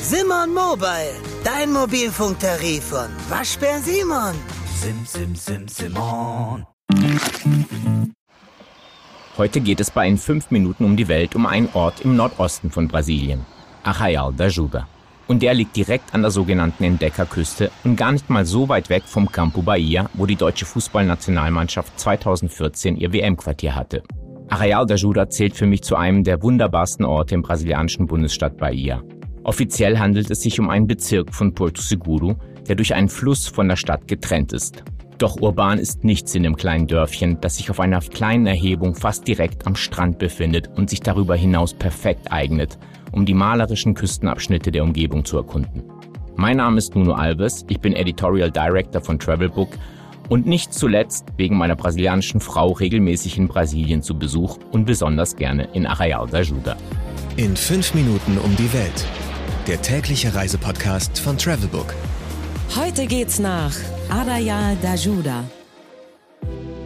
Simon Mobile, dein Mobilfunktarif von Waschbär Simon. Sim, sim, sim, Simon. Heute geht es bei in fünf Minuten um die Welt um einen Ort im Nordosten von Brasilien, Arraial da Juba. Und der liegt direkt an der sogenannten Entdeckerküste und gar nicht mal so weit weg vom Campo Bahia, wo die deutsche Fußballnationalmannschaft 2014 ihr WM-Quartier hatte. Arraial da Juba zählt für mich zu einem der wunderbarsten Orte im brasilianischen Bundesstaat Bahia. Offiziell handelt es sich um einen Bezirk von Porto Seguro, der durch einen Fluss von der Stadt getrennt ist. Doch urban ist nichts in dem kleinen Dörfchen, das sich auf einer kleinen Erhebung fast direkt am Strand befindet und sich darüber hinaus perfekt eignet, um die malerischen Küstenabschnitte der Umgebung zu erkunden. Mein Name ist Nuno Alves, ich bin Editorial Director von Travelbook und nicht zuletzt wegen meiner brasilianischen Frau regelmäßig in Brasilien zu Besuch und besonders gerne in Arraial da Ajuda. In fünf Minuten um die Welt. Der tägliche Reisepodcast von Travelbook. Heute geht's nach Arraial da Ajuda.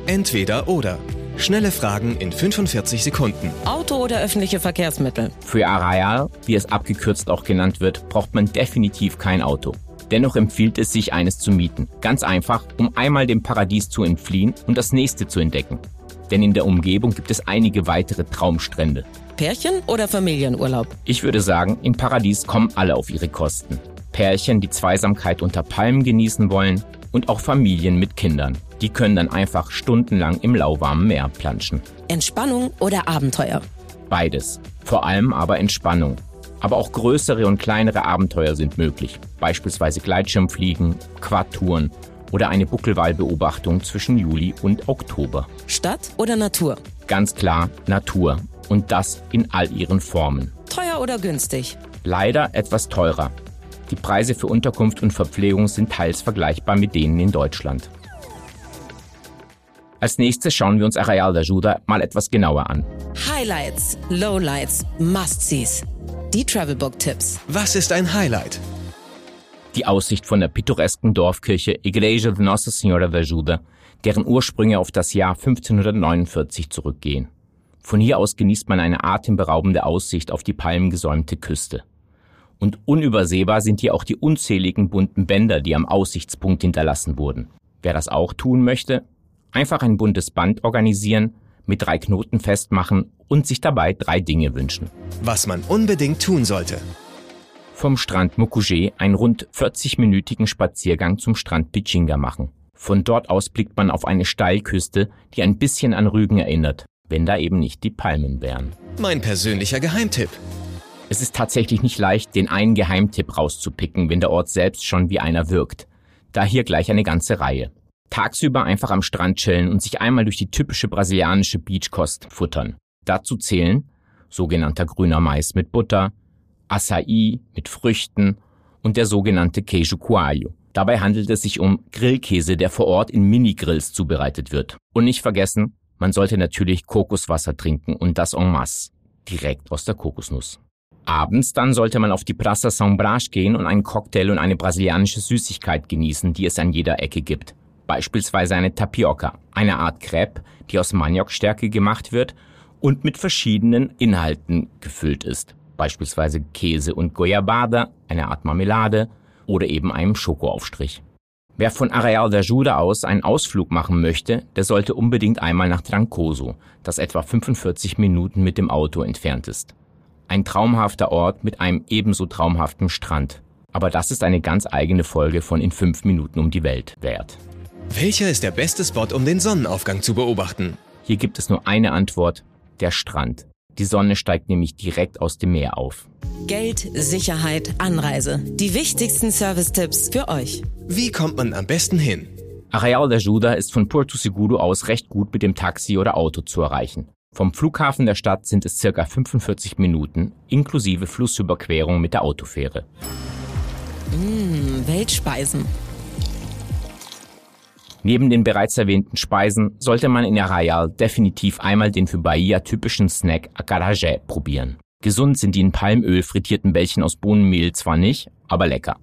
Entweder oder. Schnelle Fragen in 45 Sekunden. Auto oder öffentliche Verkehrsmittel? Für Arraial, wie es abgekürzt auch genannt wird, braucht man definitiv kein Auto. Dennoch empfiehlt es sich, eines zu mieten. Ganz einfach, um einmal dem Paradies zu entfliehen und das nächste zu entdecken. Denn in der Umgebung gibt es einige weitere Traumstrände. Pärchen oder Familienurlaub? Ich würde sagen, im Paradies kommen alle auf ihre Kosten. Pärchen, die Zweisamkeit unter Palmen genießen wollen und auch Familien mit Kindern. Die können dann einfach stundenlang im lauwarmen Meer planschen. Entspannung oder Abenteuer? Beides. Vor allem aber Entspannung. Aber auch größere und kleinere Abenteuer sind möglich. Beispielsweise Gleitschirmfliegen, Quadtouren oder eine Buckelwalbeobachtung zwischen Juli und Oktober. Stadt oder Natur? Ganz klar Natur. Und das in all ihren Formen. Teuer oder günstig? Leider etwas teurer. Die Preise für Unterkunft und Verpflegung sind teils vergleichbar mit denen in Deutschland. Als nächstes schauen wir uns Arraial da Ajuda mal etwas genauer an. Highlights, Lowlights, Must-Sees. Die Travelbook-Tipps. Was ist ein Highlight? Die Aussicht von der pittoresken Dorfkirche Igreja de Nossa Senhora da Ajuda, deren Ursprünge auf das Jahr 1549 zurückgehen. Von hier aus genießt man eine atemberaubende Aussicht auf die palmengesäumte Küste. Und unübersehbar sind hier auch die unzähligen bunten Bänder, die am Aussichtspunkt hinterlassen wurden. Wer das auch tun möchte, Einfach ein buntes Band organisieren, mit drei Knoten festmachen und sich dabei drei Dinge wünschen. Was man unbedingt tun sollte. Vom Strand Mukuje einen rund 40-minütigen Spaziergang zum Strand Pichinga machen. Von dort aus blickt man auf eine Steilküste, die ein bisschen an Rügen erinnert, wenn da eben nicht die Palmen wären. Mein persönlicher Geheimtipp. Es ist tatsächlich nicht leicht, den einen Geheimtipp rauszupicken, wenn der Ort selbst schon wie einer wirkt. Da hier gleich eine ganze Reihe. Tagsüber einfach am Strand chillen und sich einmal durch die typische brasilianische Beachkost futtern. Dazu zählen sogenannter grüner Mais mit Butter, Açaí mit Früchten und der sogenannte Queijo Coalho. Dabei handelt es sich um Grillkäse, der vor Ort in Mini-Grills zubereitet wird. Und nicht vergessen, man sollte natürlich Kokoswasser trinken und das en masse, direkt aus der Kokosnuss. Abends dann sollte man auf die Praça São Brás gehen und einen Cocktail und eine brasilianische Süßigkeit genießen, die es an jeder Ecke gibt beispielsweise eine Tapioca, eine Art Crepe, die aus Maniokstärke gemacht wird und mit verschiedenen Inhalten gefüllt ist, beispielsweise Käse und Goiabada, eine Art Marmelade oder eben einem Schokoaufstrich. Wer von Areal der Juda aus einen Ausflug machen möchte, der sollte unbedingt einmal nach Trancoso, das etwa 45 Minuten mit dem Auto entfernt ist. Ein traumhafter Ort mit einem ebenso traumhaften Strand. Aber das ist eine ganz eigene Folge von In 5 Minuten um die Welt wert. Welcher ist der beste Spot, um den Sonnenaufgang zu beobachten? Hier gibt es nur eine Antwort, der Strand. Die Sonne steigt nämlich direkt aus dem Meer auf. Geld, Sicherheit, Anreise. Die wichtigsten Service-Tipps für euch. Wie kommt man am besten hin? Arraial de Ajuda ist von Porto Seguro aus recht gut mit dem Taxi oder Auto zu erreichen. Vom Flughafen der Stadt sind es circa 45 Minuten, inklusive Flussüberquerung mit der Autofähre. Mmh, Weltspeisen. Neben den bereits erwähnten Speisen sollte man in Arraial definitiv einmal den für Bahia typischen Snack Acarajé probieren. Gesund sind die in Palmöl frittierten Bällchen aus Bohnenmehl zwar nicht, aber lecker.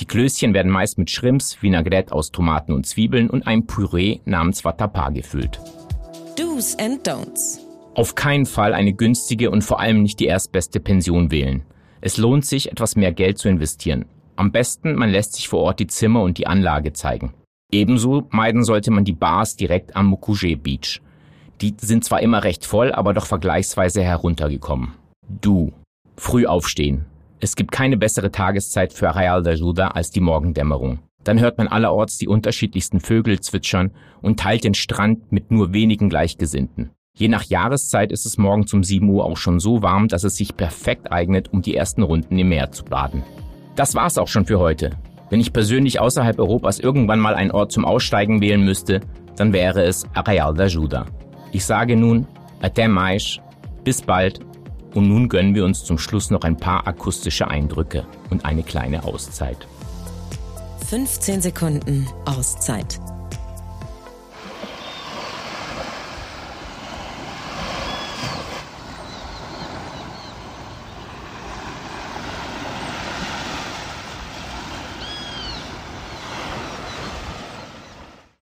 Die Klößchen werden meist mit Shrimps, Vinaigrette aus Tomaten und Zwiebeln und einem Püree namens Vatapá gefüllt. Do's and Don'ts. Auf keinen Fall eine günstige und vor allem nicht die erstbeste Pension wählen. Es lohnt sich, etwas mehr Geld zu investieren. Am besten, man lässt sich vor Ort die Zimmer und die Anlage zeigen. Ebenso meiden sollte man die Bars direkt am Mukuje Beach. Die sind zwar immer recht voll, aber doch vergleichsweise heruntergekommen. Du. Früh aufstehen. Es gibt keine bessere Tageszeit für Real de Juda als die Morgendämmerung. Dann hört man allerorts die unterschiedlichsten Vögel zwitschern und teilt den Strand mit nur wenigen Gleichgesinnten. Je nach Jahreszeit ist es morgens um 7 Uhr auch schon so warm, dass es sich perfekt eignet, um die ersten Runden im Meer zu baden. Das war's auch schon für heute. Wenn ich persönlich außerhalb Europas irgendwann mal einen Ort zum Aussteigen wählen müsste, dann wäre es Arraial da Juda. Ich sage nun, até mais, bis bald und nun gönnen wir uns zum Schluss noch ein paar akustische Eindrücke und eine kleine Auszeit. 15 Sekunden Auszeit